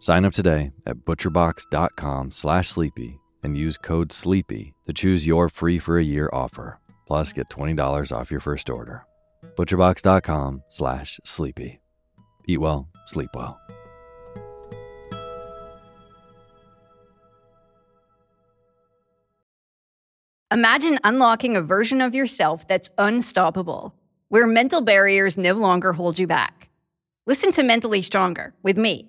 Sign up today at butcherbox.com slash sleepy and use code SLEEPY to choose your free for a year offer. Plus, get $20 off your first order. Butcherbox.com slash sleepy. Eat well, sleep well. Imagine unlocking a version of yourself that's unstoppable, where mental barriers no longer hold you back. Listen to Mentally Stronger with me,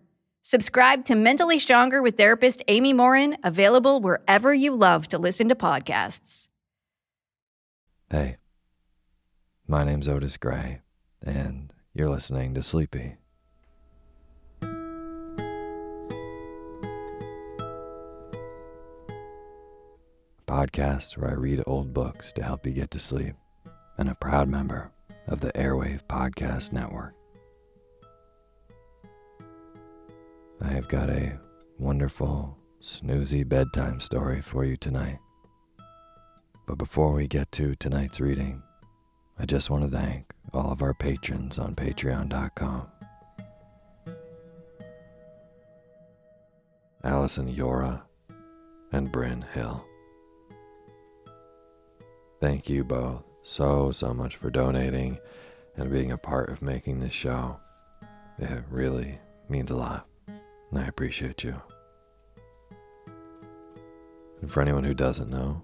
Subscribe to Mentally Stronger with therapist Amy Morin, available wherever you love to listen to podcasts. Hey. My name's Otis Gray, and you're listening to Sleepy. Podcast where I read old books to help you get to sleep, and a proud member of the Airwave Podcast Network. I have got a wonderful, snoozy bedtime story for you tonight. But before we get to tonight's reading, I just want to thank all of our patrons on patreon.com. Allison Yora and Bryn Hill. Thank you both so, so much for donating and being a part of making this show. It really means a lot. I appreciate you. And for anyone who doesn't know,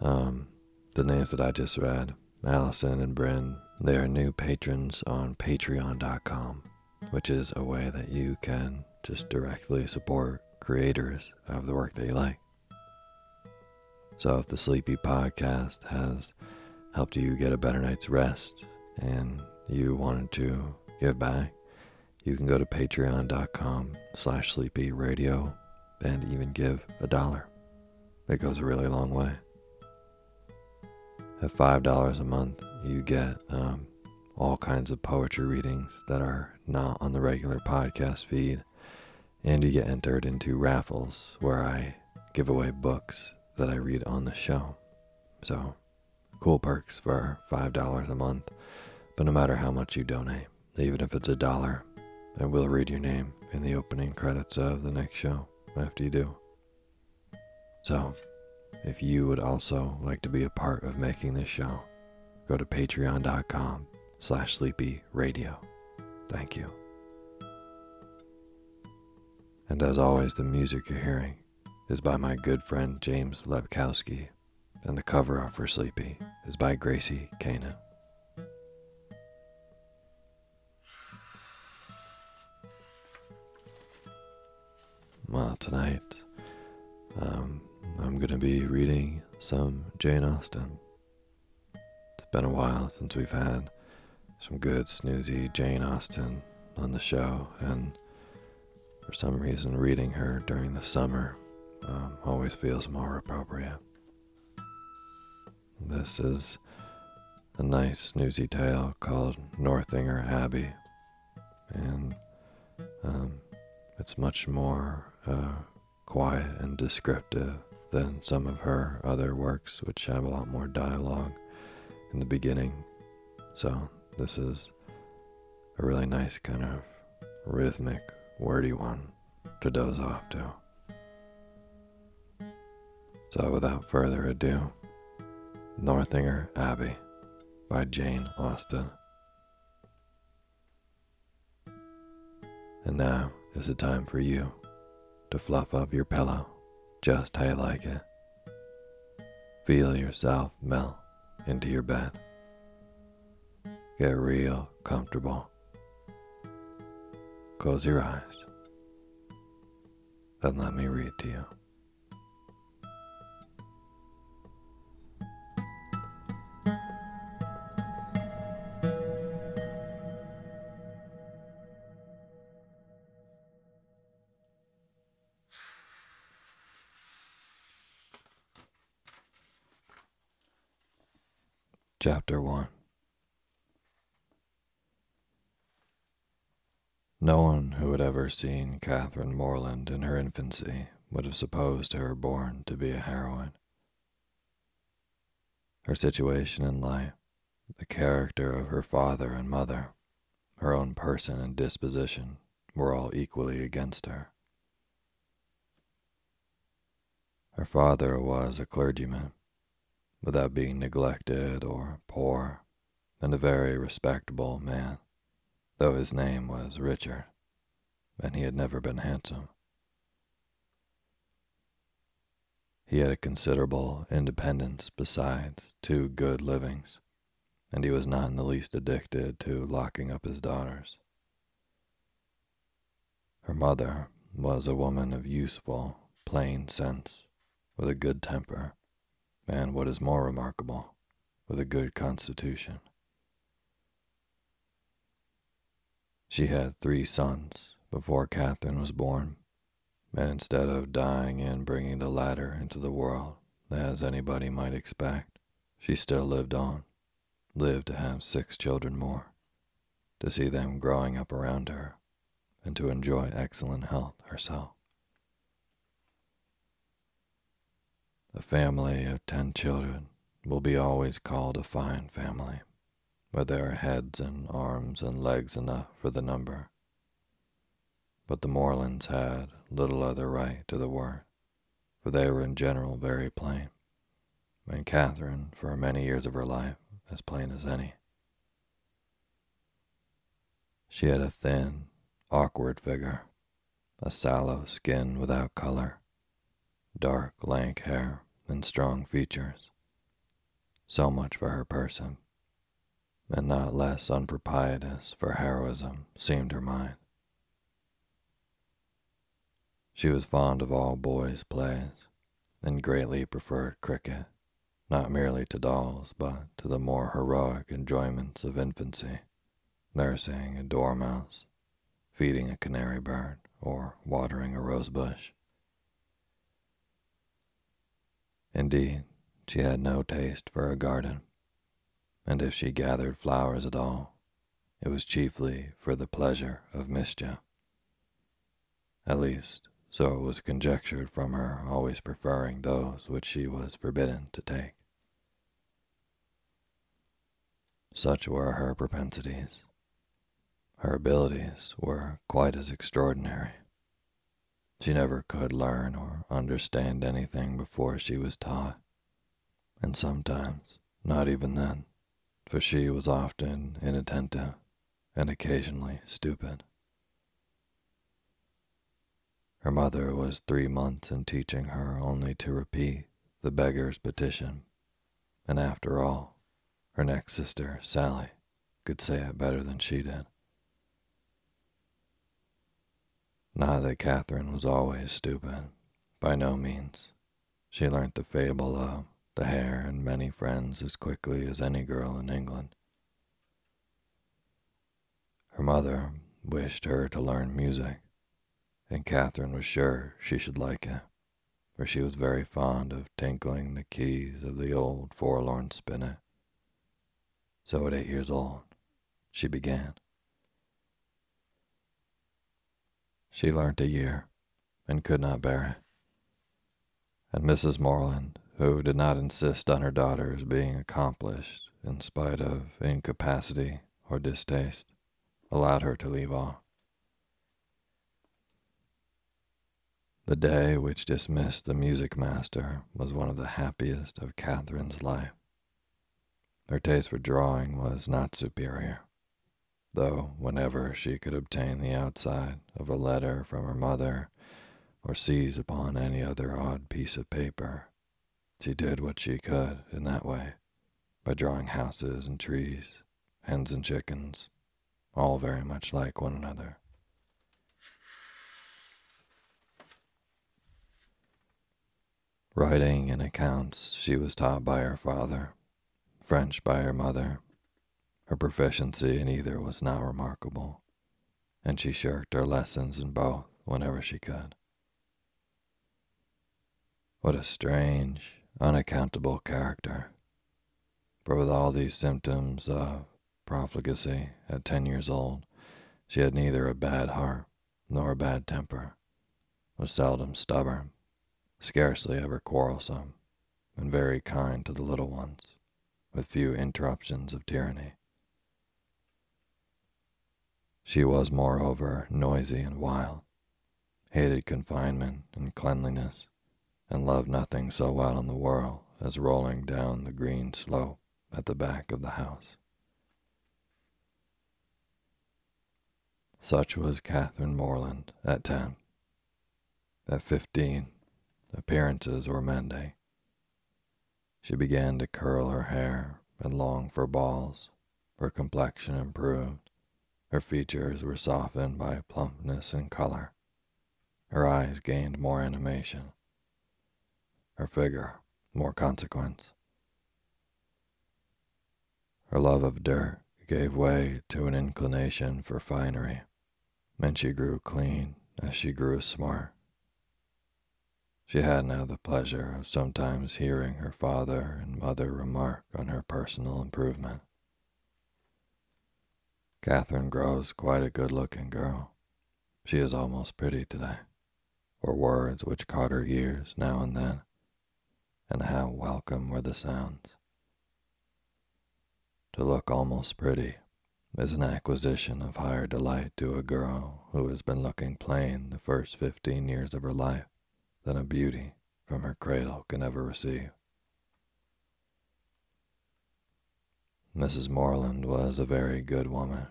um, the names that I just read Allison and Bryn, they are new patrons on patreon.com, which is a way that you can just directly support creators of the work that you like. So if the Sleepy Podcast has helped you get a better night's rest and you wanted to give back, you can go to patreon.com slash sleepy radio and even give a dollar. It goes a really long way. At $5 a month, you get um, all kinds of poetry readings that are not on the regular podcast feed, and you get entered into raffles where I give away books that I read on the show. So, cool perks for $5 a month, but no matter how much you donate, even if it's a dollar, I will read your name in the opening credits of the next show after you do. So, if you would also like to be a part of making this show, go to patreon.com slash sleepy radio Thank you. And as always, the music you're hearing is by my good friend James Lepkowski, and the cover art for Sleepy is by Gracie Kanan. Tonight um, I'm going to be reading some Jane Austen. It's been a while since we've had some good snoozy Jane Austen on the show, and for some reason, reading her during the summer um, always feels more appropriate. This is a nice snoozy tale called Northanger Abbey, and um, it's much more uh, quiet and descriptive than some of her other works, which have a lot more dialogue in the beginning. So, this is a really nice kind of rhythmic, wordy one to doze off to. So, without further ado, Northanger Abbey by Jane Austen. And now is the time for you to fluff up your pillow just how you like it. Feel yourself melt into your bed. Get real comfortable. Close your eyes and let me read to you. Chapter 1 No one who had ever seen Catherine Morland in her infancy would have supposed her born to be a heroine. Her situation in life, the character of her father and mother, her own person and disposition were all equally against her. Her father was a clergyman without being neglected or poor, and a very respectable man, though his name was Richard, and he had never been handsome. He had a considerable independence besides two good livings, and he was not in the least addicted to locking up his daughters. Her mother was a woman of useful, plain sense, with a good temper and what is more remarkable, with a good constitution. She had three sons before Catherine was born, and instead of dying and bringing the latter into the world, as anybody might expect, she still lived on, lived to have six children more, to see them growing up around her, and to enjoy excellent health herself. A family of ten children will be always called a fine family, where there are heads and arms and legs enough for the number. But the Morlands had little other right to the word, for they were in general very plain, and Catherine, for many years of her life, as plain as any. She had a thin, awkward figure, a sallow skin without color, dark, lank hair, and strong features. So much for her person, and not less unpropitious for heroism seemed her mind. She was fond of all boys' plays, and greatly preferred cricket, not merely to dolls, but to the more heroic enjoyments of infancy, nursing a dormouse, feeding a canary bird, or watering a rose Indeed, she had no taste for a garden, and if she gathered flowers at all, it was chiefly for the pleasure of mischief. At least, so it was conjectured from her always preferring those which she was forbidden to take. Such were her propensities. Her abilities were quite as extraordinary. She never could learn or understand anything before she was taught, and sometimes not even then, for she was often inattentive and occasionally stupid. Her mother was three months in teaching her only to repeat the beggar's petition, and after all, her next sister, Sally, could say it better than she did. Not that Catherine was always stupid, by no means. She learnt the fable of the hare and many friends as quickly as any girl in England. Her mother wished her to learn music, and Catherine was sure she should like it, for she was very fond of tinkling the keys of the old forlorn spinet. So at eight years old, she began. She learnt a year and could not bear it. And Mrs. Morland, who did not insist on her daughter's being accomplished in spite of incapacity or distaste, allowed her to leave off. The day which dismissed the music master was one of the happiest of Catherine's life. Her taste for drawing was not superior, though whenever she could obtain the outside of a letter from her mother or seize upon any other odd piece of paper, she did what she could in that way by drawing houses and trees, hens and chickens, all very much like one another. Writing and accounts she was taught by her father, French by her mother. Her proficiency in either was not remarkable, and she shirked her lessons in both whenever she could. What a strange, unaccountable character. For with all these symptoms of profligacy at ten years old, she had neither a bad heart nor a bad temper, was seldom stubborn, scarcely ever quarrelsome, and very kind to the little ones, with few interruptions of tyranny. She was, moreover, noisy and wild, hated confinement and cleanliness, and loved nothing so well in the world as rolling down the green slope at the back of the house. Such was Catherine Morland at ten. At fifteen, appearances were mending. She began to curl her hair and long for balls. Her complexion improved. Her features were softened by plumpness and color. Her eyes gained more animation her figure more consequence. Her love of dirt gave way to an inclination for finery, and she grew clean as she grew smart. She had now the pleasure of sometimes hearing her father and mother remark on her personal improvement. Catherine grows quite a good looking girl. She is almost pretty today, were words which caught her ears now and then and how welcome were the sounds. To look almost pretty is an acquisition of higher delight to a girl who has been looking plain the first fifteen years of her life than a beauty from her cradle can ever receive. Mrs. Morland was a very good woman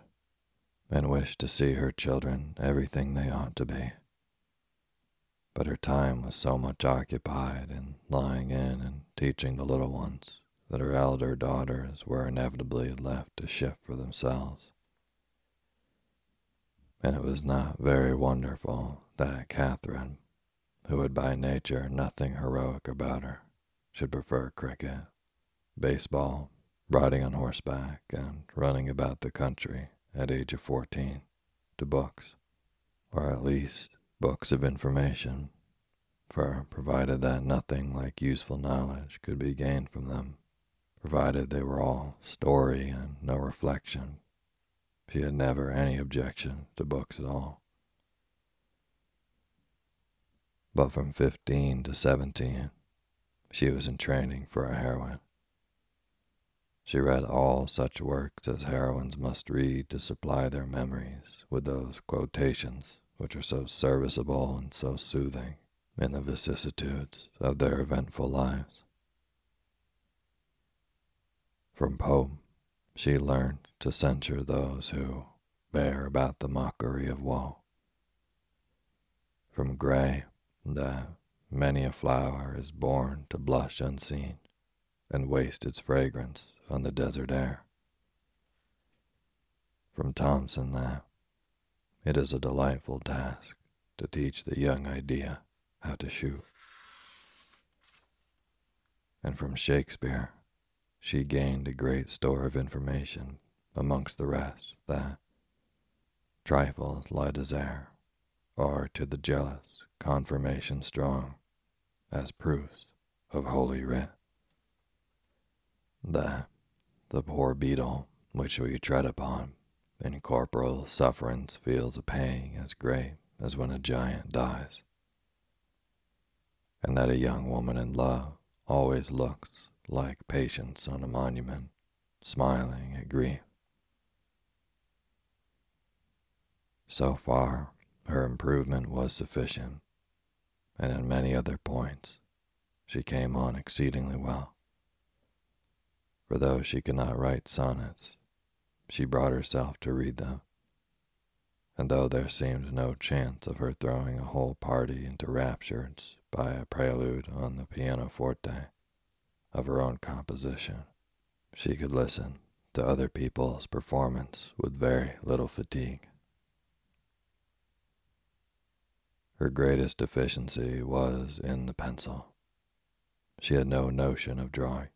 and wished to see her children everything they ought to be but her time was so much occupied in lying in and teaching the little ones that her elder daughters were inevitably left to shift for themselves. And it was not very wonderful that Catherine, who had by nature nothing heroic about her, should prefer cricket, baseball, riding on horseback, and running about the country at age of fourteen to books, or at least books of information, for provided that nothing like useful knowledge could be gained from them, provided they were all story and no reflection, she had never any objection to books at all. But from fifteen to seventeen, she was in training for a heroine. She read all such works as heroines must read to supply their memories with those quotations which are so serviceable and so soothing in the vicissitudes of their eventful lives. From Pope, she learned to censure those who, bear about the mockery of woe. From Gray, that many a flower is born to blush unseen and waste its fragrance on the desert air. From Thomson, that it is a delightful task to teach the young idea how to shoot. And from Shakespeare, she gained a great store of information amongst the rest that trifles light as air are to the jealous confirmation strong as proofs of holy writ. That the poor beetle which we tread upon in corporal sufferance feels a pang as great as when a giant dies, and that a young woman in love always looks like patience on a monument, smiling at grief. So far, her improvement was sufficient, and in many other points, she came on exceedingly well. For though she could not write sonnets, she brought herself to read them, and though there seemed no chance of her throwing a whole party into raptures by a prelude on the pianoforte of her own composition, she could listen to other people's performance with very little fatigue. Her greatest deficiency was in the pencil. She had no notion of drawing,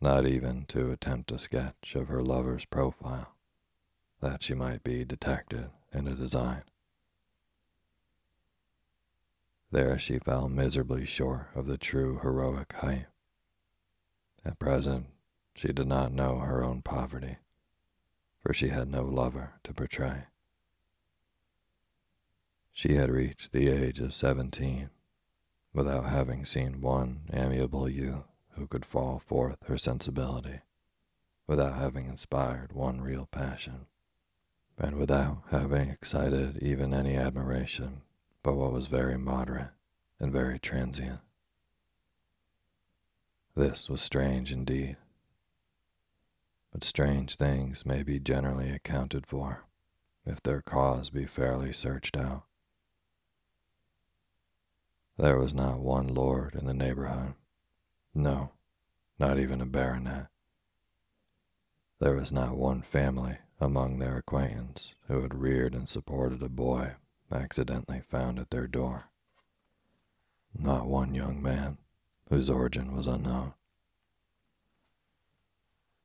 not even to attempt a sketch of her lover's profile, that she might be detected in a design. There she fell miserably short of the true heroic height. At present, she did not know her own poverty, for she had no lover to portray. She had reached the age of seventeen without having seen one amiable youth who could fall forth her sensibility, without having inspired one real passion, and without having excited even any admiration but what was very moderate and very transient. This was strange indeed, but strange things may be generally accounted for if their cause be fairly searched out. There was not one lord in the neighborhood. No, not even a baronet. There was not one family among their acquaintance who had reared and supported a boy accidentally found at their door. Not one young man whose origin was unknown.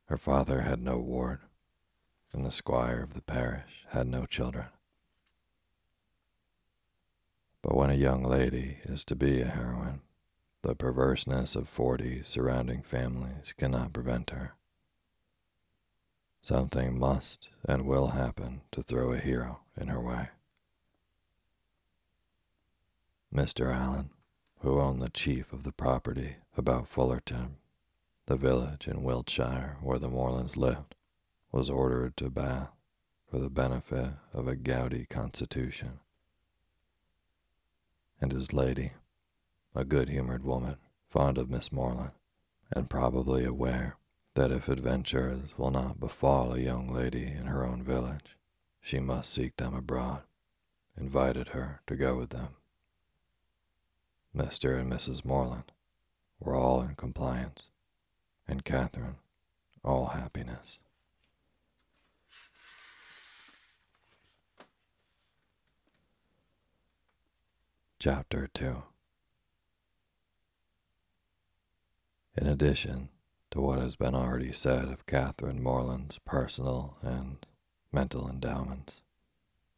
Her father had no ward, and the squire of the parish had no children. But when a young lady is to be a heroine, the perverseness of forty surrounding families cannot prevent her. Something must and will happen to throw a hero in her way. Mr. Allen, who owned the chief of the property about Fullerton, the village in Wiltshire where the Morlands lived, was ordered to Bath for the benefit of a gouty constitution and his lady, a good humored woman, fond of Miss Morland, and probably aware that if adventures will not befall a young lady in her own village, she must seek them abroad, invited her to go with them. Mr. and Mrs. Morland were all in compliance, and Catherine all happiness. Chapter 2 In addition to what has been already said of Catherine Morland's personal and mental endowments,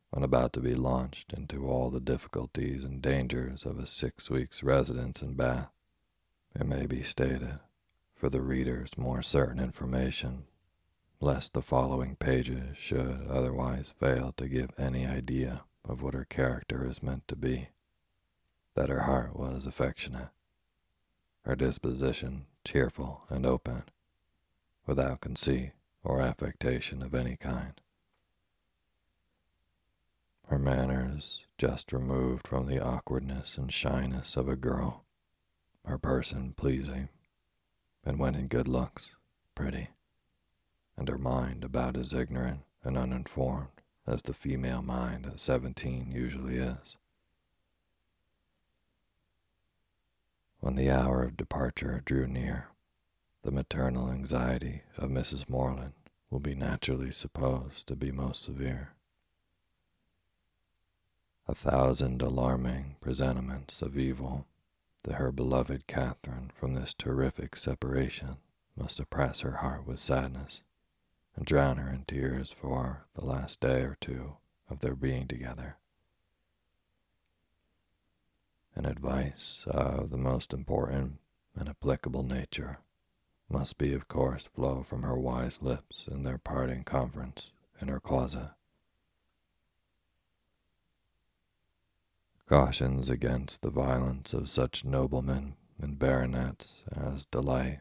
when about to be launched into all the difficulties and dangers of a six weeks' residence in Bath, it may be stated, for the reader's more certain information, lest the following pages should otherwise fail to give any idea of what her character is meant to be that her heart was affectionate, her disposition cheerful and open, without conceit or affectation of any kind. Her manners just removed from the awkwardness and shyness of a girl, her person pleasing, and when in good looks, pretty, and her mind about as ignorant and uninformed as the female mind at seventeen usually is. When the hour of departure drew near, the maternal anxiety of Mrs. Morland will be naturally supposed to be most severe. A thousand alarming presentiments of evil to her beloved Catherine from this terrific separation must oppress her heart with sadness and drown her in tears for the last day or two of their being together. An advice of the most important and applicable nature must be, of course, flow from her wise lips in their parting conference in her closet. Cautions against the violence of such noblemen and baronets as delight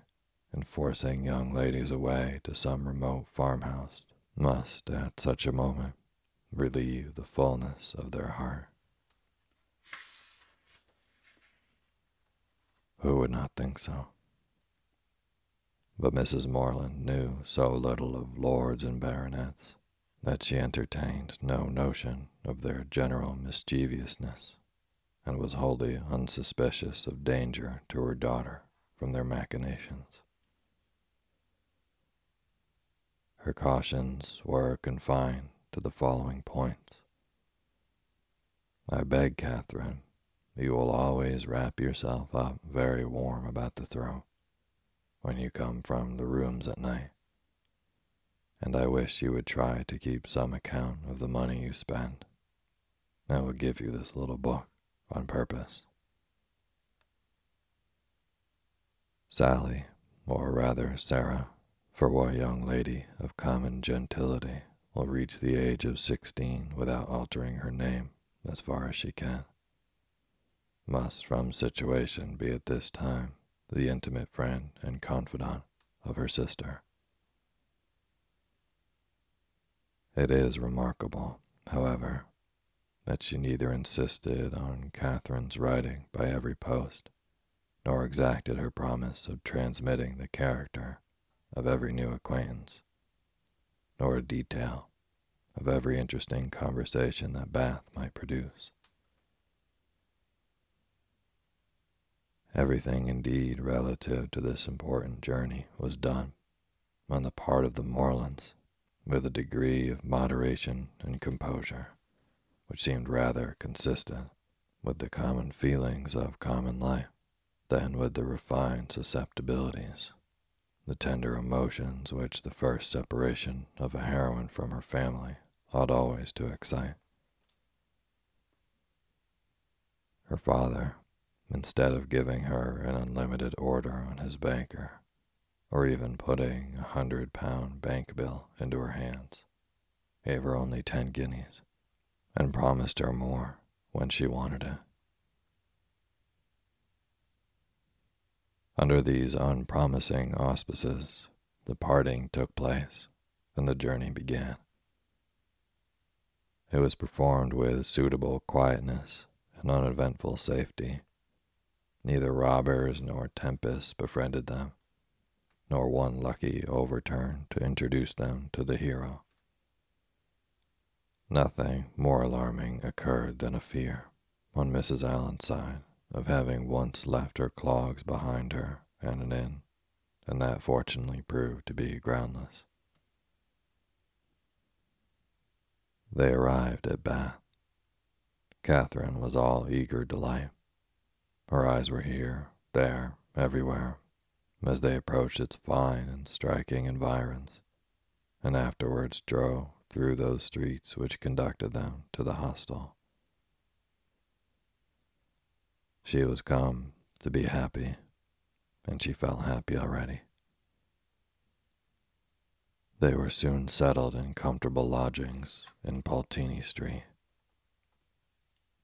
in forcing young ladies away to some remote farmhouse must, at such a moment, relieve the fullness of their heart. Who would not think so? But Mrs. Morland knew so little of lords and baronets that she entertained no notion of their general mischievousness, and was wholly unsuspicious of danger to her daughter from their machinations. Her cautions were confined to the following points. I beg, Catherine, you will always wrap yourself up very warm about the throat when you come from the rooms at night. And I wish you would try to keep some account of the money you spend. I will give you this little book on purpose. Sally, or rather Sarah, for what young lady of common gentility will reach the age of sixteen without altering her name as far as she can? Must from situation be at this time the intimate friend and confidant of her sister. It is remarkable, however, that she neither insisted on Catherine's writing by every post, nor exacted her promise of transmitting the character of every new acquaintance, nor a detail of every interesting conversation that Bath might produce. Everything indeed relative to this important journey was done on the part of the Morlands with a degree of moderation and composure which seemed rather consistent with the common feelings of common life than with the refined susceptibilities the tender emotions which the first separation of a heroine from her family ought always to excite. Her father, instead of giving her an unlimited order on his banker, or even putting a hundred pound bank bill into her hands, gave her only ten guineas, and promised her more when she wanted it. Under these unpromising auspices, the parting took place and the journey began. It was performed with suitable quietness and uneventful safety. Neither robbers nor tempests befriended them, nor one lucky overturn to introduce them to the hero. Nothing more alarming occurred than a fear on Mrs. Allen's side of having once left her clogs behind her and an inn, and that fortunately proved to be groundless. They arrived at Bath. Catherine was all eager delight. Her eyes were here, there, everywhere, as they approached its fine and striking environs, and afterwards drove through those streets which conducted them to the hostel. She was come to be happy, and she felt happy already. They were soon settled in comfortable lodgings in Pulteney Street.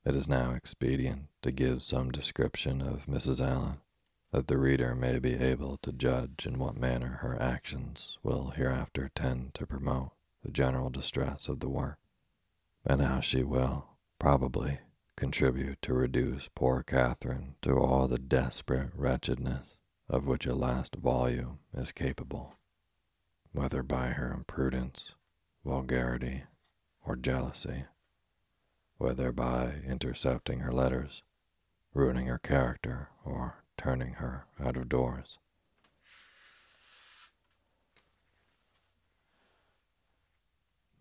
It is now expedient to give some description of Mrs. Allen, that the reader may be able to judge in what manner her actions will hereafter tend to promote the general distress of the work, and how she will, probably, contribute to reduce poor Catherine to all the desperate wretchedness of which a last volume is capable, whether by her imprudence, vulgarity, or jealousy, whether by intercepting her letters, ruining her character, or turning her out of doors.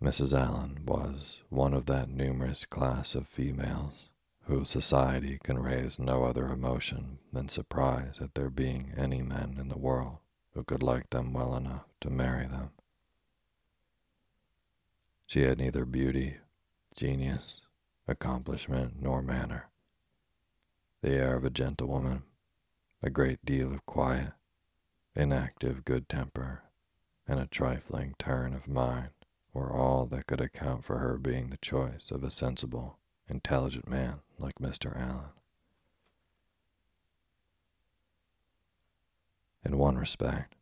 Mrs. Allen was one of that numerous class of females whose society can raise no other emotion than surprise at there being any men in the world who could like them well enough to marry them. She had neither beauty, genius, accomplishment, nor manner. The air of a gentlewoman, a great deal of quiet, inactive good temper, and a trifling turn of mind were all that could account for her being the choice of a sensible, intelligent man like Mr. Allen. In one respect,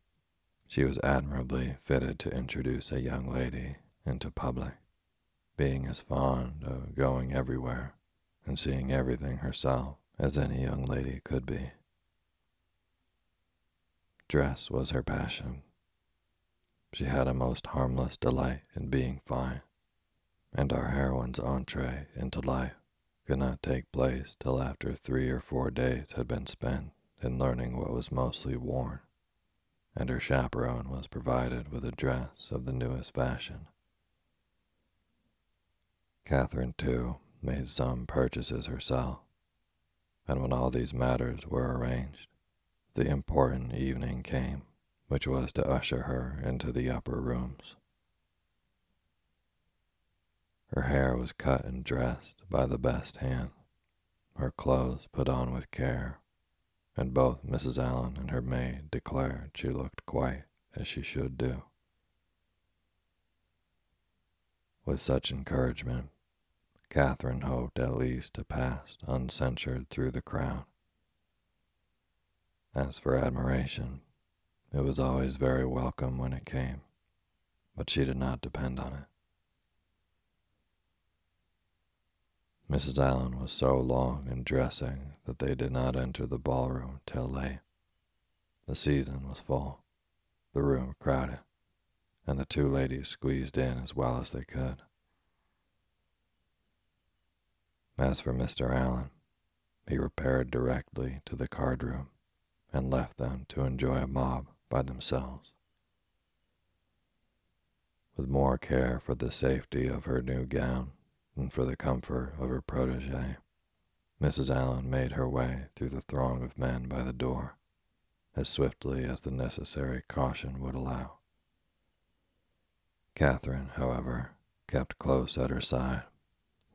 she was admirably fitted to introduce a young lady into public, being as fond of going everywhere and seeing everything herself as any young lady could be. Dress was her passion, she had a most harmless delight in being fine, and our heroine's entree into life could not take place till after three or four days had been spent in learning what was mostly worn, and her chaperone was provided with a dress of the newest fashion. Catherine, too, made some purchases herself, and when all these matters were arranged, the important evening came which was to usher her into the upper rooms. Her hair was cut and dressed by the best hand, her clothes put on with care, and both Mrs. Allen and her maid declared she looked quite as she should do. With such encouragement, Catherine hoped at least to pass uncensured through the crowd. As for admiration, it was always very welcome when it came, but she did not depend on it. Mrs. Allen was so long in dressing that they did not enter the ballroom till late. The season was full, the room crowded, and the two ladies squeezed in as well as they could. As for Mr. Allen, he repaired directly to the card room and left them to enjoy a mob by themselves. With more care for the safety of her new gown and for the comfort of her protege, Mrs. Allen made her way through the throng of men by the door as swiftly as the necessary caution would allow. Catherine, however, kept close at her side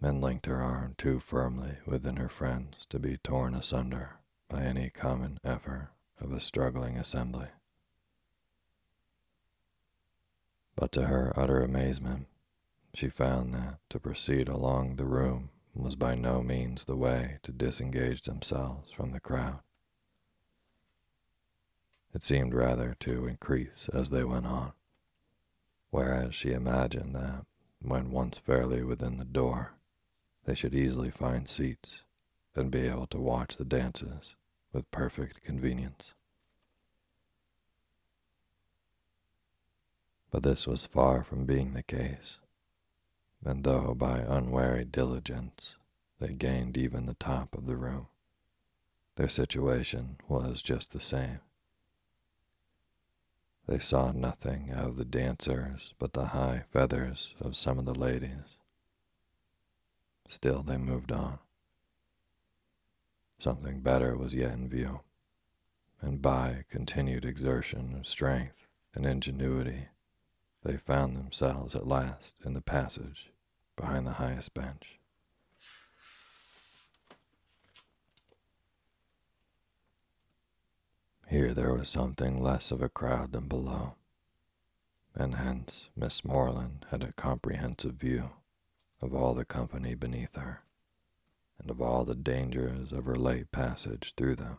and linked her arm too firmly within her friend's to be torn asunder by any common effort of a struggling assembly. But to her utter amazement, she found that to proceed along the room was by no means the way to disengage themselves from the crowd. It seemed rather to increase as they went on, whereas she imagined that, when once fairly within the door, they should easily find seats and be able to watch the dances with perfect convenience. But this was far from being the case, and though by unwary diligence they gained even the top of the room, their situation was just the same. They saw nothing of the dancers but the high feathers of some of the ladies. Still, they moved on. Something better was yet in view, and by continued exertion of strength and ingenuity, they found themselves at last in the passage behind the highest bench. Here there was something less of a crowd than below, and hence Miss Morland had a comprehensive view of all the company beneath her, and of all the dangers of her late passage through them.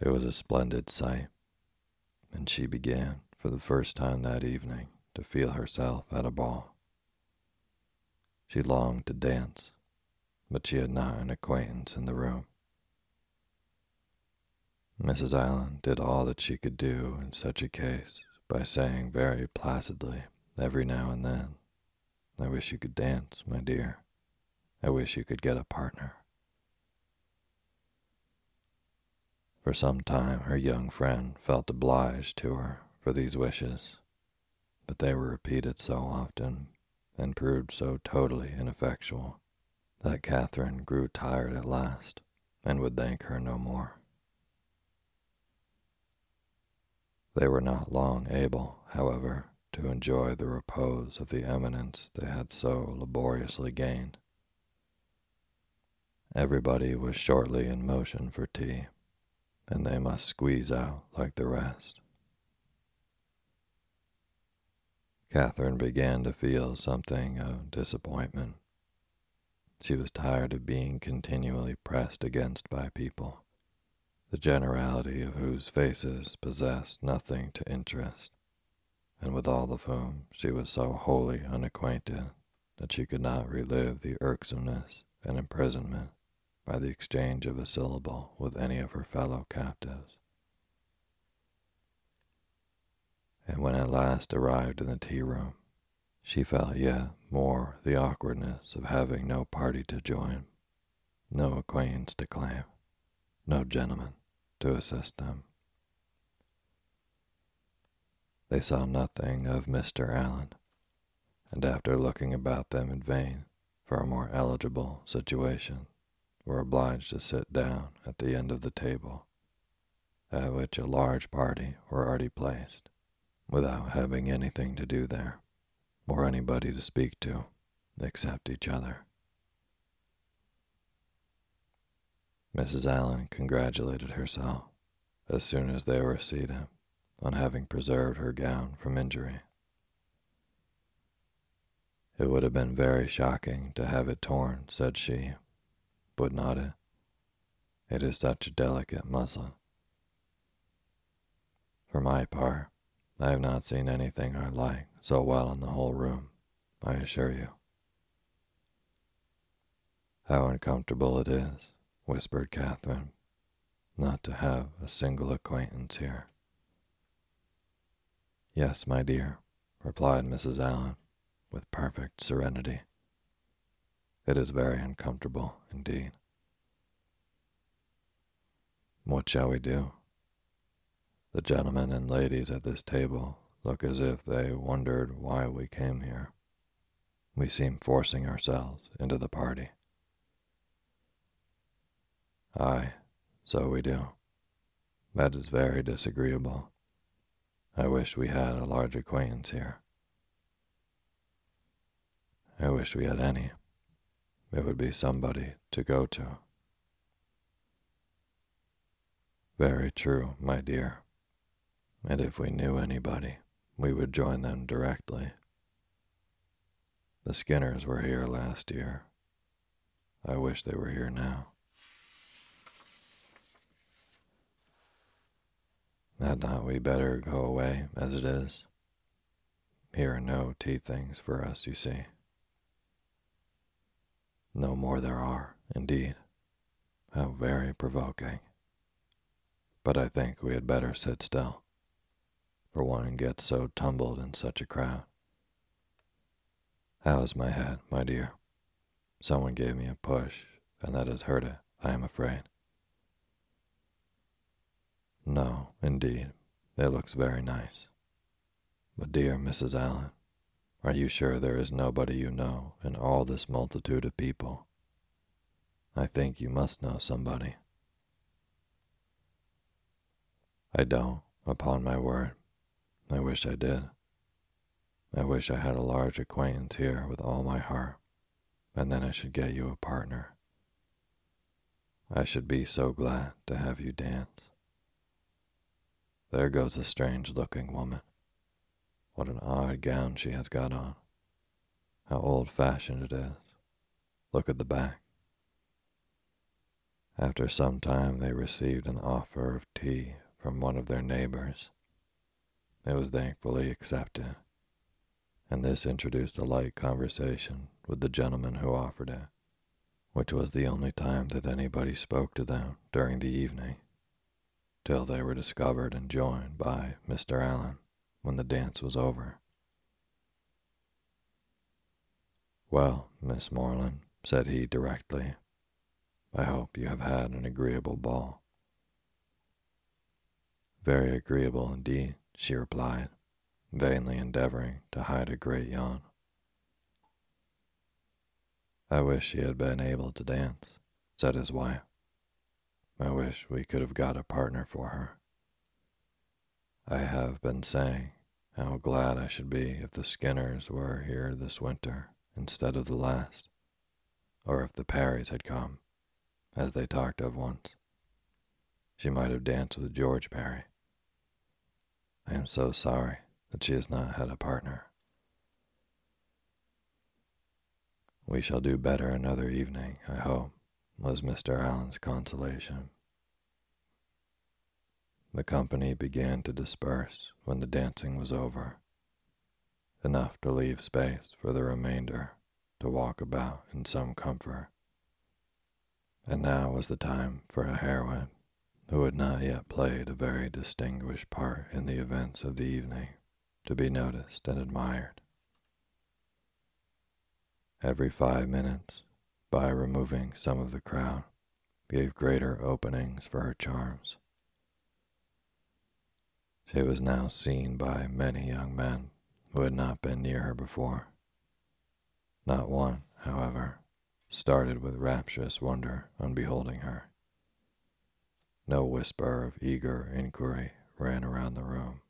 It was a splendid sight, and she began, for the first time that evening, to feel herself at a ball. She longed to dance, but she had not an acquaintance in the room. Mrs. Allen did all that she could do in such a case by saying very placidly every now and then. I wish you could dance, my dear. I wish you could get a partner. For some time, her young friend felt obliged to her for these wishes, but they were repeated so often and proved so totally ineffectual that Catherine grew tired at last and would thank her no more. They were not long able, however, to enjoy the repose of the eminence they had so laboriously gained. Everybody was shortly in motion for tea, and they must squeeze out like the rest. Catherine began to feel something of disappointment. She was tired of being continually pressed against by people, the generality of whose faces possessed nothing to interest, and with all of whom she was so wholly unacquainted that she could not relive the irksomeness and imprisonment by the exchange of a syllable with any of her fellow captives. And when at last arrived in the tea room, she felt yet more the awkwardness of having no party to join, no acquaintance to claim, no gentleman to assist them. They saw nothing of Mr. Allen, and after looking about them in vain for a more eligible situation, were obliged to sit down at the end of the table, at which a large party were already placed, without having anything to do there or anybody to speak to except each other. Mrs. Allen congratulated herself as soon as they were seated on having preserved her gown from injury. It would have been very shocking to have it torn, said she, but not it? It is such a delicate muslin. For my part, I have not seen anything I like so well in the whole room, I assure you. How uncomfortable it is, whispered Catherine, not to have a single acquaintance here. Yes, my dear, replied Mrs. Allen with perfect serenity. It is very uncomfortable indeed. What shall we do? The gentlemen and ladies at this table look as if they wondered why we came here. We seem forcing ourselves into the party. Aye, so we do. That is very disagreeable. I wish we had a large acquaintance here. I wish we had any. It would be somebody to go to. Very true, my dear and if we knew anybody, we would join them directly. The Skinners were here last year. I wish they were here now. Had not we better go away as it is? Here are no tea things for us, you see. No more there are, indeed. How very provoking. But I think we had better sit still for one gets so tumbled in such a crowd. How is my head, my dear? Someone gave me a push, and that has hurt it, I am afraid. No, indeed, it looks very nice. But, dear Mrs. Allen, are you sure there is nobody you know in all this multitude of people? I think you must know somebody. I don't, upon my word. I wish I did. I wish I had a large acquaintance here with all my heart, and then I should get you a partner. I should be so glad to have you dance. There goes a strange looking woman. What an odd gown she has got on. How old fashioned it is. Look at the back. After some time, they received an offer of tea from one of their neighbors it was thankfully accepted, and this introduced a light conversation with the gentleman who offered it, which was the only time that anybody spoke to them during the evening, till they were discovered and joined by Mr. Allen when the dance was over. Well, Miss Morland, said he directly, I hope you have had an agreeable ball. Very agreeable indeed, she replied, vainly endeavoring to hide a great yawn. I wish she had been able to dance, said his wife. I wish we could have got a partner for her. I have been saying how glad I should be if the Skinners were here this winter instead of the last, or if the Parrys had come, as they talked of once. She might have danced with George Parry. I am so sorry that she has not had a partner. We shall do better another evening, I hope, was Mr. Allen's consolation. The company began to disperse when the dancing was over, enough to leave space for the remainder to walk about in some comfort. And now was the time for a heroine who had not yet played a very distinguished part in the events of the evening to be noticed and admired. Every five minutes, by removing some of the crowd, gave greater openings for her charms. She was now seen by many young men who had not been near her before. Not one, however, started with rapturous wonder on beholding her. No whisper of eager inquiry ran around the room,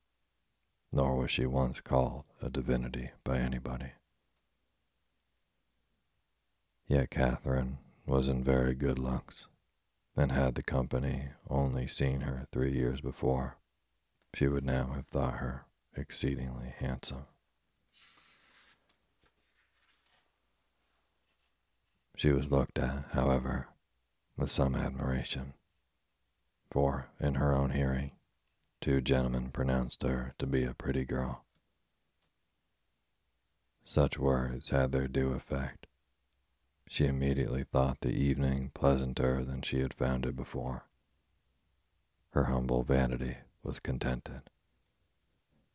nor was she once called a divinity by anybody. Yet Catherine was in very good looks, and had the company only seen her three years before, she would now have thought her exceedingly handsome. She was looked at, however, with some admiration for in her own hearing, two gentlemen pronounced her to be a pretty girl. Such words had their due effect. She immediately thought the evening pleasanter than she had found it before. Her humble vanity was contented.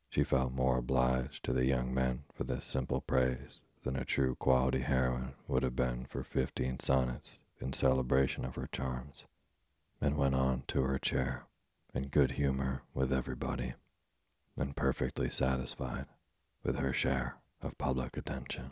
She felt more obliged to the young men for this simple praise than a true quality heroine would have been for fifteen sonnets in celebration of her charms and went on to her chair in good humor with everybody and perfectly satisfied with her share of public attention.